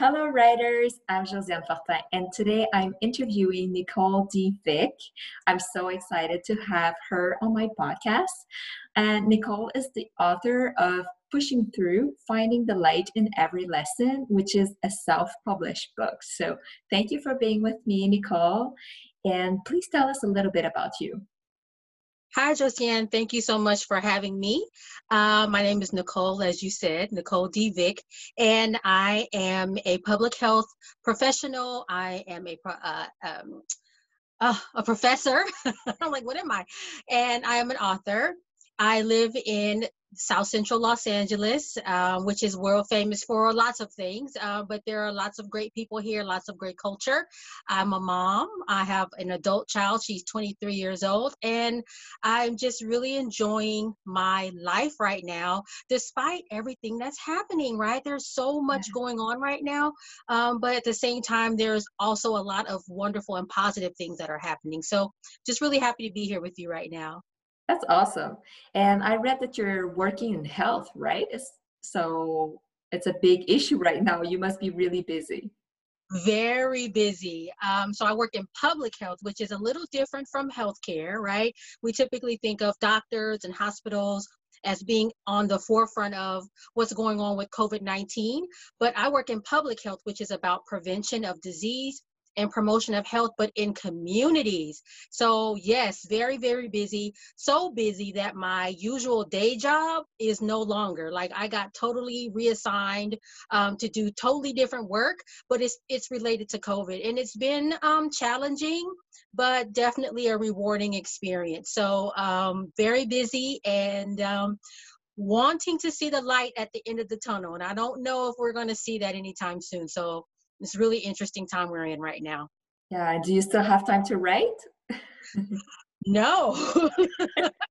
Hello, writers. I'm Josiane Fortin, and today I'm interviewing Nicole D. Vick. I'm so excited to have her on my podcast. And Nicole is the author of Pushing Through Finding the Light in Every Lesson, which is a self published book. So, thank you for being with me, Nicole. And please tell us a little bit about you. Hi, Josiane. Thank you so much for having me. Uh, my name is Nicole, as you said, Nicole D. Vick, and I am a public health professional. I am a uh, um, uh, a professor. I'm like, what am I? And I am an author. I live in South Central Los Angeles, um, which is world famous for lots of things, uh, but there are lots of great people here, lots of great culture. I'm a mom. I have an adult child. She's 23 years old, and I'm just really enjoying my life right now, despite everything that's happening, right? There's so much going on right now, um, but at the same time, there's also a lot of wonderful and positive things that are happening. So, just really happy to be here with you right now. That's awesome. And I read that you're working in health, right? So it's a big issue right now. You must be really busy. Very busy. Um, so I work in public health, which is a little different from healthcare, right? We typically think of doctors and hospitals as being on the forefront of what's going on with COVID 19. But I work in public health, which is about prevention of disease and promotion of health, but in communities. So, yes, very, very busy. So busy that my usual day job is no longer. Like I got totally reassigned um, to do totally different work, but it's it's related to COVID, and it's been um, challenging, but definitely a rewarding experience. So, um, very busy and um, wanting to see the light at the end of the tunnel. And I don't know if we're going to see that anytime soon. So it's really interesting time we're in right now. Yeah. Do you still have time to write? no.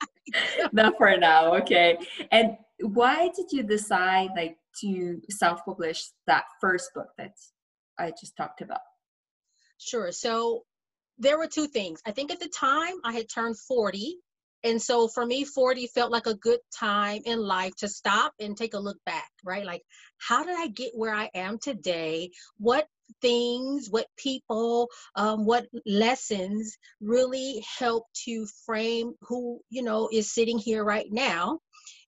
Not for now. Okay. And why did you decide like to self-publish that first book that I just talked about? Sure. So there were two things. I think at the time I had turned 40 and so for me 40 felt like a good time in life to stop and take a look back right? Like how did i get where i am today? What things what people um, what lessons really help to frame who you know is sitting here right now?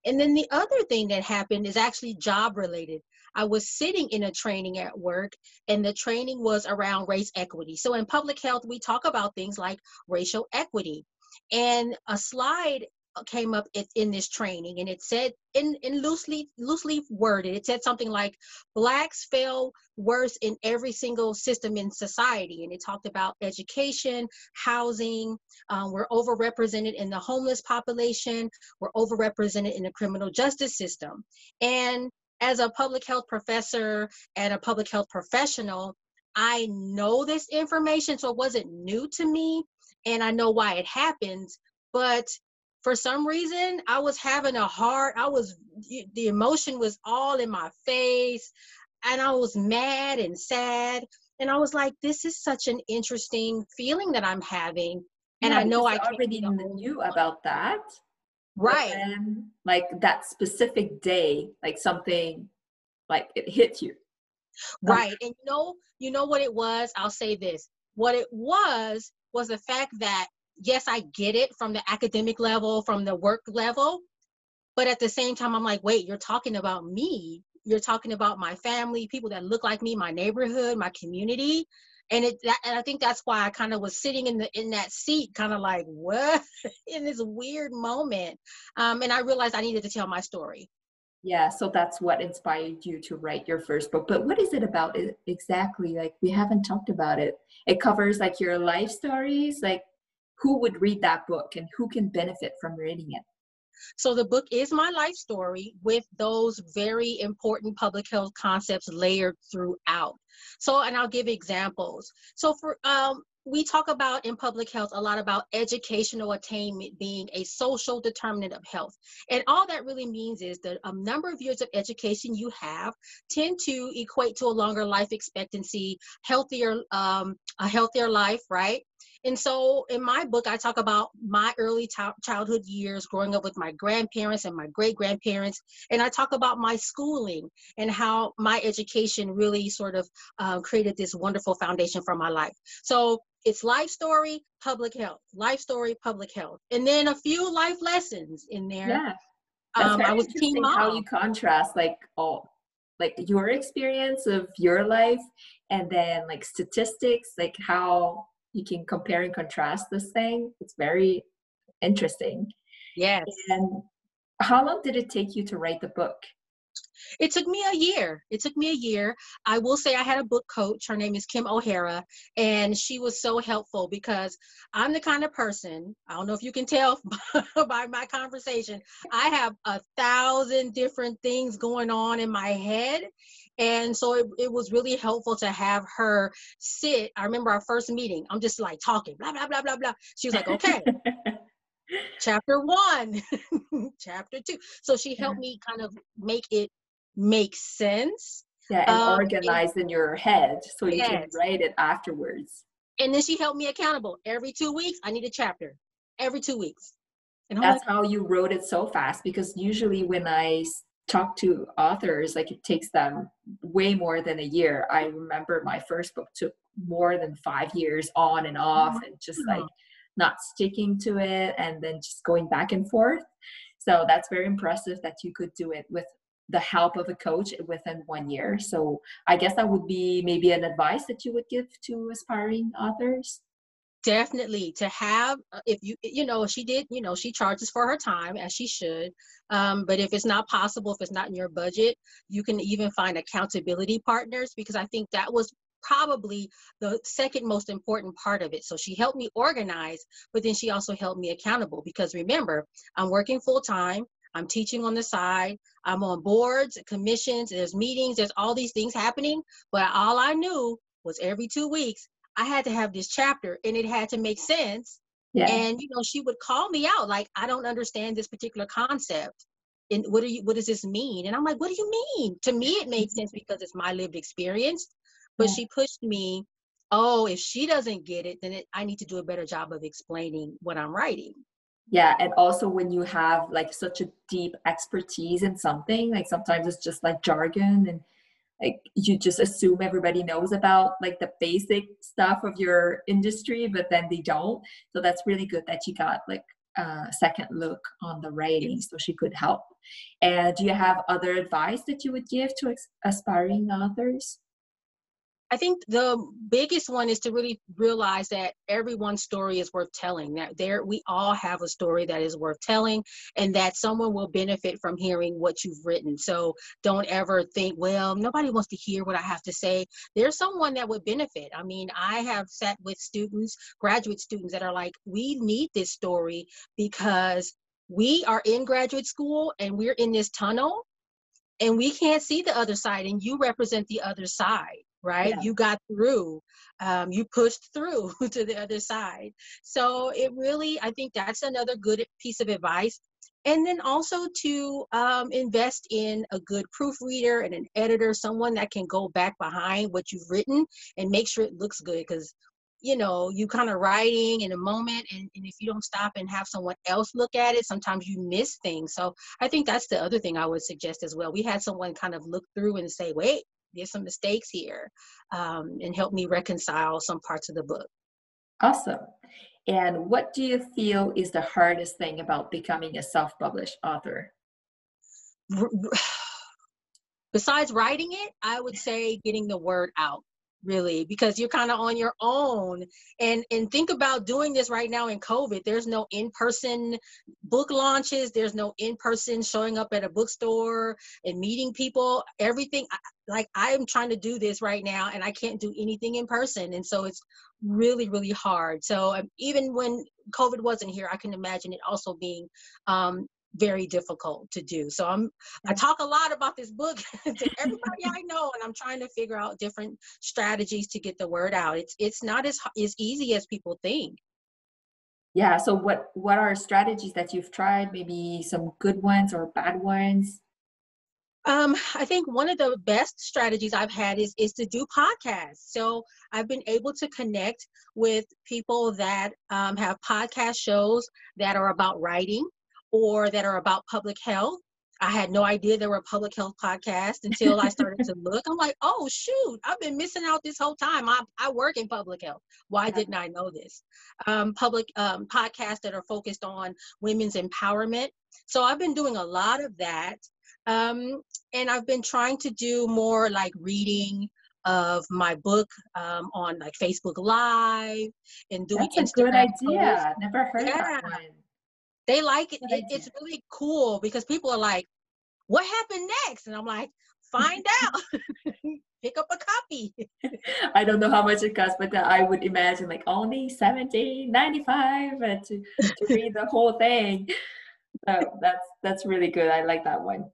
And then the other thing that happened is actually job related. I was sitting in a training at work, and the training was around race equity. So, in public health, we talk about things like racial equity and a slide came up in this training and it said in, in loosely loosely worded it said something like blacks fail worse in every single system in society and it talked about education housing um, we're overrepresented in the homeless population we're overrepresented in the criminal justice system. And as a public health professor and a public health professional i know this information so it wasn't new to me and I know why it happens. But for some reason, I was having a hard, I was, the emotion was all in my face and I was mad and sad. And I was like, this is such an interesting feeling that I'm having. And yeah, I know I already knew about that. Right. Then, like that specific day, like something like it hit you. Right. Um, and you know, you know what it was? I'll say this. What it was was the fact that yes, I get it from the academic level, from the work level, but at the same time, I'm like, wait, you're talking about me. You're talking about my family, people that look like me, my neighborhood, my community. And it, that, and I think that's why I kind of was sitting in the in that seat, kind of like what in this weird moment. Um, and I realized I needed to tell my story. Yeah, so that's what inspired you to write your first book. But what is it about exactly? Like we haven't talked about it. It covers like your life stories, like who would read that book and who can benefit from reading it? So the book is my life story with those very important public health concepts layered throughout. So, and I'll give examples. So for um, we talk about in public health a lot about educational attainment being a social determinant of health. And all that really means is that a number of years of education you have tend to equate to a longer life expectancy, healthier, um, a healthier life, right? And so in my book, I talk about my early childhood years growing up with my grandparents and my great grandparents. And I talk about my schooling and how my education really sort of uh, created this wonderful foundation for my life. So it's life story, public health, life story, public health, and then a few life lessons in there. Yeah. That's um, I was interesting how you contrast like all like your experience of your life and then like statistics, like how you can compare and contrast this thing. It's very interesting. Yes. And how long did it take you to write the book? It took me a year. It took me a year. I will say I had a book coach. Her name is Kim O'Hara, and she was so helpful because I'm the kind of person, I don't know if you can tell by my conversation, I have a thousand different things going on in my head. And so it, it was really helpful to have her sit. I remember our first meeting, I'm just like talking, blah, blah, blah, blah, blah. She was like, okay. chapter one, chapter two. So she helped me kind of make it make sense. Yeah, and um, in your head so you yes. can write it afterwards. And then she held me accountable. Every two weeks, I need a chapter. Every two weeks. And that's like, how you wrote it so fast because usually when I talk to authors, like it takes them way more than a year. I remember my first book took more than five years on and off and just like not sticking to it and then just going back and forth. So that's very impressive that you could do it with the help of a coach within one year. So I guess that would be maybe an advice that you would give to aspiring authors. Definitely to have, uh, if you, you know, she did, you know, she charges for her time as she should. Um, but if it's not possible, if it's not in your budget, you can even find accountability partners because I think that was probably the second most important part of it. So she helped me organize, but then she also held me accountable because remember, I'm working full time. I'm teaching on the side. I'm on boards, commissions, there's meetings, there's all these things happening. But all I knew was every two weeks, I had to have this chapter and it had to make sense. Yeah. And you know, she would call me out like, I don't understand this particular concept. And what do you what does this mean? And I'm like, what do you mean? To me, it made sense because it's my lived experience. But yeah. she pushed me, oh, if she doesn't get it, then it, I need to do a better job of explaining what I'm writing yeah and also when you have like such a deep expertise in something like sometimes it's just like jargon and like you just assume everybody knows about like the basic stuff of your industry but then they don't. So that's really good that you got like a second look on the writing so she could help. And do you have other advice that you would give to aspiring authors I think the biggest one is to really realize that everyone's story is worth telling. That there, we all have a story that is worth telling, and that someone will benefit from hearing what you've written. So don't ever think, well, nobody wants to hear what I have to say. There's someone that would benefit. I mean, I have sat with students, graduate students, that are like, we need this story because we are in graduate school and we're in this tunnel and we can't see the other side and you represent the other side right? Yeah. you got through um, you pushed through to the other side. So it really i think that's another good piece of advice. And then also to um, invest in a good proofreader and an editor someone that can go back behind what you've written and make sure it looks good. Because you know you kind of writing in a moment and, and if you don't stop and have someone else look at it sometimes you miss things. So i think that's the other thing i would suggest as well. We had someone kind of look through and say wait there's some mistakes here um, and help me reconcile some parts of the book. Awesome. And what do you feel is the hardest thing about becoming a self published author? Besides writing it, I would say getting the word out really because you're kind of on your own. And and think about doing this right now in covid. There's no in-person book launches. There's no in-person showing up at a bookstore and meeting people. Everything like i'm trying to do this right now and i can't do anything in person. And so it's really really hard. So um, even when covid wasn't here i can imagine it also being um, very difficult to do. So I'm I talk a lot about this book to everybody I know, and I'm trying to figure out different strategies to get the word out. It's it's not as as easy as people think. Yeah. So what what are strategies that you've tried? Maybe some good ones or bad ones? Um, I think one of the best strategies I've had is is to do podcasts. So I've been able to connect with people that um, have podcast shows that are about writing or that are about public health. I had no idea there were a public health podcast until I started to look. I'm like, oh shoot, I've been missing out this whole time. I, I work in public health. Why didn't I know this? Um, public um, podcasts that are focused on women's empowerment. So I've been doing a lot of that. Um, and I've been trying to do more like reading of my book um, on like Facebook Live and doing That's a Instagram good idea. Posts. Never heard yeah. that one. They like it. it it's really cool because people are like, "What happened next?" And I'm like, "Find out. Pick up a copy." I don't know how much it costs, but uh, I would imagine like only seventeen ninety five uh, to to read the whole thing. So that's that's really good. I like that one.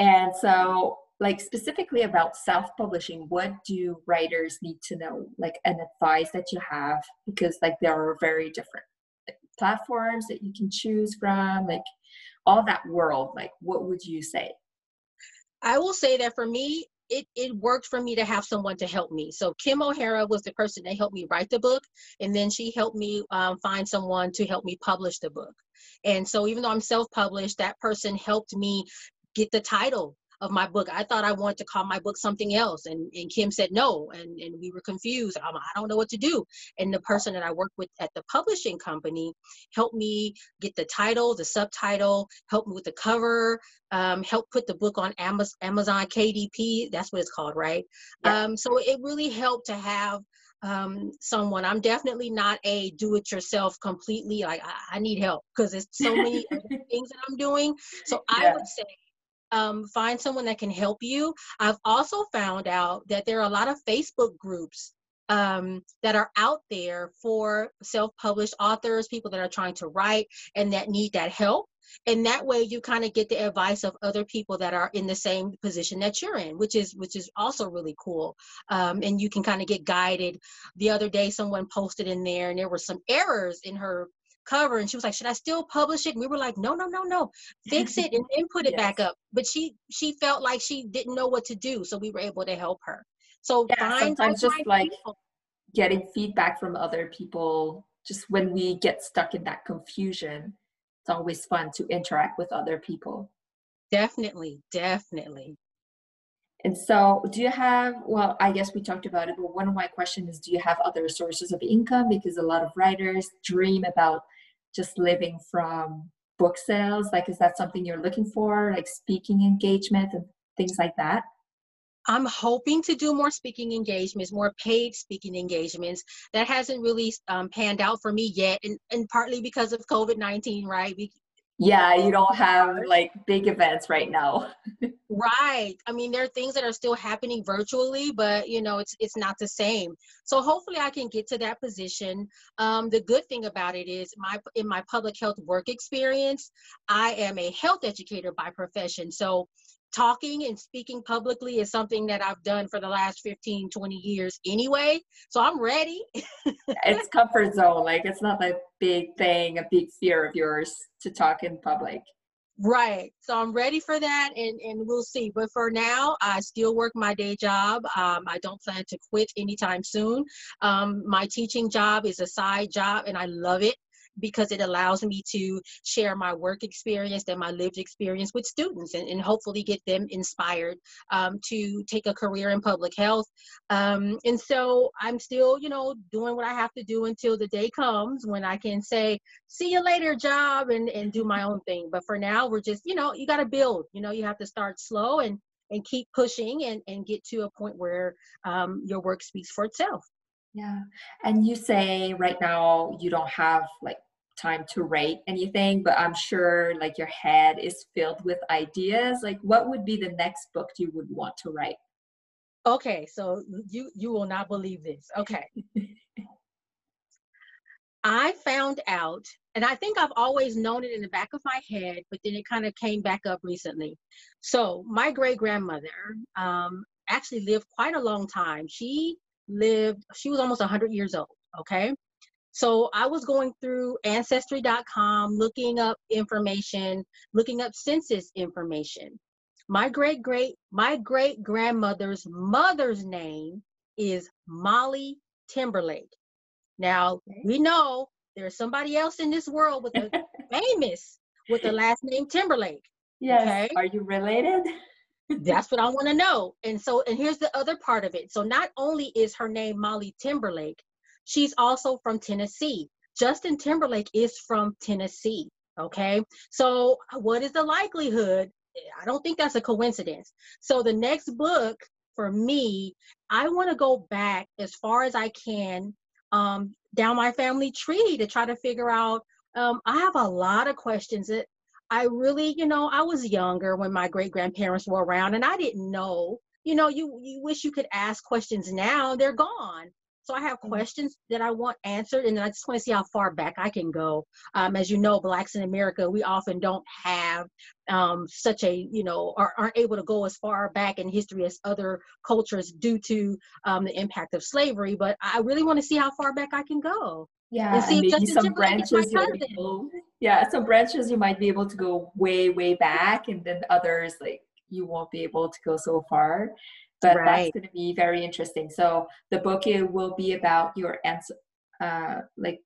And so, like specifically about self-publishing, what do writers need to know? Like an advice that you have, because like they are very different platforms that you can choose from, like all that world. Like, what would you say? I will say that for me, it, it worked for me to have someone to help me. So Kim O'Hara was the person that helped me write the book, and then she helped me um, find someone to help me publish the book. And so even though I'm self-published, that person helped me get the title of my book. I thought I wanted to call my book something else. And, and Kim said no. And, and we were confused. I'm, I don't know what to do. And the person that I worked with at the publishing company helped me get the title, the subtitle, helped me with the cover, um, helped put the book on Amazon, Amazon KDP. That's what it's called, right? Yeah. Um, so it really helped to have um, someone. I'm definitely not a do it yourself completely. Like I, I need help because there's so many things that I'm doing. So yeah. I would say um, find someone that can help you. I've also found out that there are a lot of Facebook groups um, that are out there for self-published authors, people that are trying to write and that need that help. And that way you kind of get the advice of other people that are in the same position that you're in, which is which is also really cool. Um, and you can kind of get guided. The other day someone posted in there and there were some errors in her cover and she was like should i still publish it and we were like no no no no fix it and then put it yes. back up but she she felt like she didn't know what to do so we were able to help her so yeah, sometimes just like people. getting feedback from other people just when we get stuck in that confusion it's always fun to interact with other people definitely definitely and so, do you have, well, I guess we talked about it, but one of my questions is do you have other sources of income? Because a lot of writers dream about just living from book sales. Like, is that something you're looking for, like speaking engagement and things like that? I'm hoping to do more speaking engagements, more paid speaking engagements. That hasn't really um, panned out for me yet, and, and partly because of COVID 19, right? We, yeah you don't have like big events right now. Right. I mean there are things that are still happening virtually but you know it's it's not the same. So hopefully i can get to that position. Um, the good thing about it is my in my public health work experience i am a health educator by profession. So talking and speaking publicly is something that I've done for the last 15, 20 years anyway. So I'm ready. it's comfort zone. Like it's not a big thing, a big fear of yours to talk in public. Right. So I'm ready for that and, and we'll see. But for now, I still work my day job. Um, I don't plan to quit anytime soon. Um, my teaching job is a side job and I love it because it allows me to share my work experience and my lived experience with students and, and hopefully get them inspired um, to take a career in public health. Um, and so I'm still, you know, doing what I have to do until the day comes when I can say, see you later, job, and, and do my own thing. But for now, we're just, you know, you got to build, you know, you have to start slow and and keep pushing and, and get to a point where um, your work speaks for itself. Yeah. And you say right now you don't have like time to write anything, but I'm sure like your head is filled with ideas. Like what would be the next book you would want to write? Okay, so you you will not believe this. Okay. I found out, and I think I've always known it in the back of my head, but then it kind of came back up recently. So, my great grandmother um, actually lived quite a long time. She lived, she was almost 100 years old, okay? So, I was going through ancestry.com, looking up information, looking up census information. My great great my great grandmother's mother's name is Molly Timberlake. Now we know there's somebody else in this world with a famous with the last name Timberlake. Yes. Okay? Are you related? That's what I want to know. And so, and here's the other part of it. So, not only is her name Molly Timberlake, she's also from Tennessee. Justin Timberlake is from Tennessee. Okay. So, what is the likelihood? I don't think that's a coincidence. So, the next book for me, I want to go back as far as I can um, down my family tree to try to figure out. Um, I have a lot of questions that I really, you know, I was younger when my great grandparents were around and I didn't know. You know, you you wish you could ask questions now, they're gone. So I have mm-hmm. questions that I want answered, and I just want to see how far back I can go. Um, as you know, blacks in America, we often don't have um, such a, you know, are, aren't able to go as far back in history as other cultures due to um, the impact of slavery. But I really want to see how far back I can go. Yeah, and, and maybe some branches. Able, yeah, some branches you might be able to go way, way back, and then others like you won't be able to go so far but right. that's going to be very interesting so the book it will be about your ans- uh like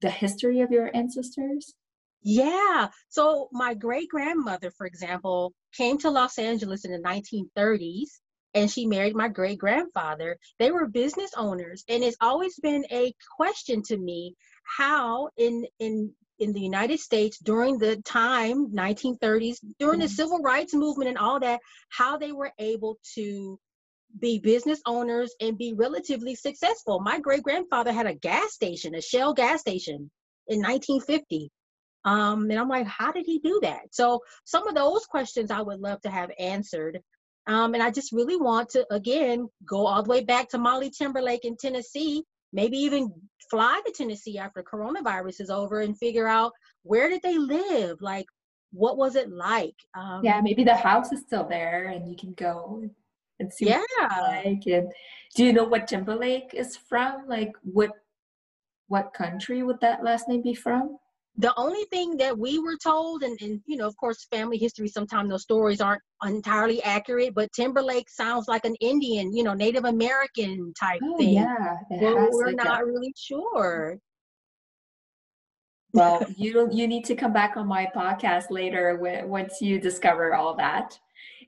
the history of your ancestors yeah so my great grandmother for example came to los angeles in the 1930s and she married my great grandfather they were business owners and it's always been a question to me how in in in the United States during the time 1930s during mm-hmm. the civil rights movement and all that how they were able to be business owners and be relatively successful. My great grandfather had a gas station, a Shell gas station in 1950. Um, and I'm like, how did he do that? So some of those questions I would love to have answered. Um, and I just really want to, again, go all the way back to Molly Timberlake in Tennessee, maybe even fly to Tennessee after coronavirus is over and figure out where did they live? Like, what was it like? Um, yeah, maybe the house is still there and you can go and see yeah. like. And do you know what Timberlake is from? Like what what country would that last name be from? The only thing that we were told, and, and you know, of course, family history, sometimes those stories aren't entirely accurate, but Timberlake sounds like an Indian, you know, Native American type oh, thing. Yeah, well, we're like not really sure. Well, you you need to come back on my podcast later when, once you discover all that.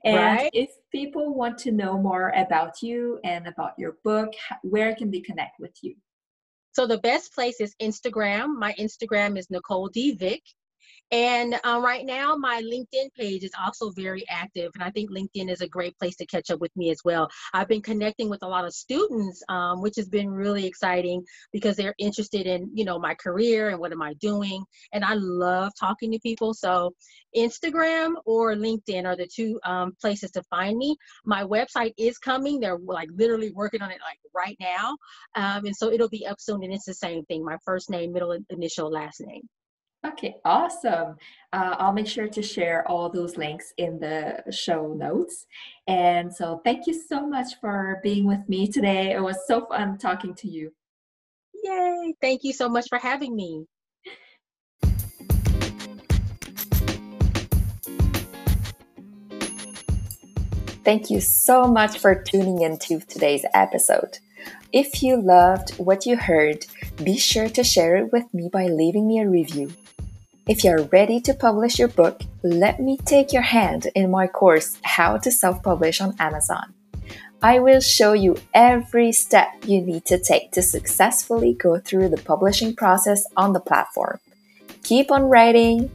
And right? if people want to know more about you and about your book, where can they connect with you? So the best place is Instagram. My Instagram is Nicole D. Vick. And um, right now, my LinkedIn page is also very active, and I think LinkedIn is a great place to catch up with me as well. I've been connecting with a lot of students, um, which has been really exciting because they're interested in, you know, my career and what am I doing. And I love talking to people. So Instagram or LinkedIn are the two um, places to find me. My website is coming. They're like literally working on it like right now, um, and so it'll be up soon. And it's the same thing: my first name, middle initial, last name. Okay, awesome. Uh, I'll make sure to share all those links in the show notes. And so, thank you so much for being with me today. It was so fun talking to you. Yay! Thank you so much for having me. Thank you so much for tuning into today's episode. If you loved what you heard, be sure to share it with me by leaving me a review. If you're ready to publish your book, let me take your hand in my course, How to Self Publish on Amazon. I will show you every step you need to take to successfully go through the publishing process on the platform. Keep on writing,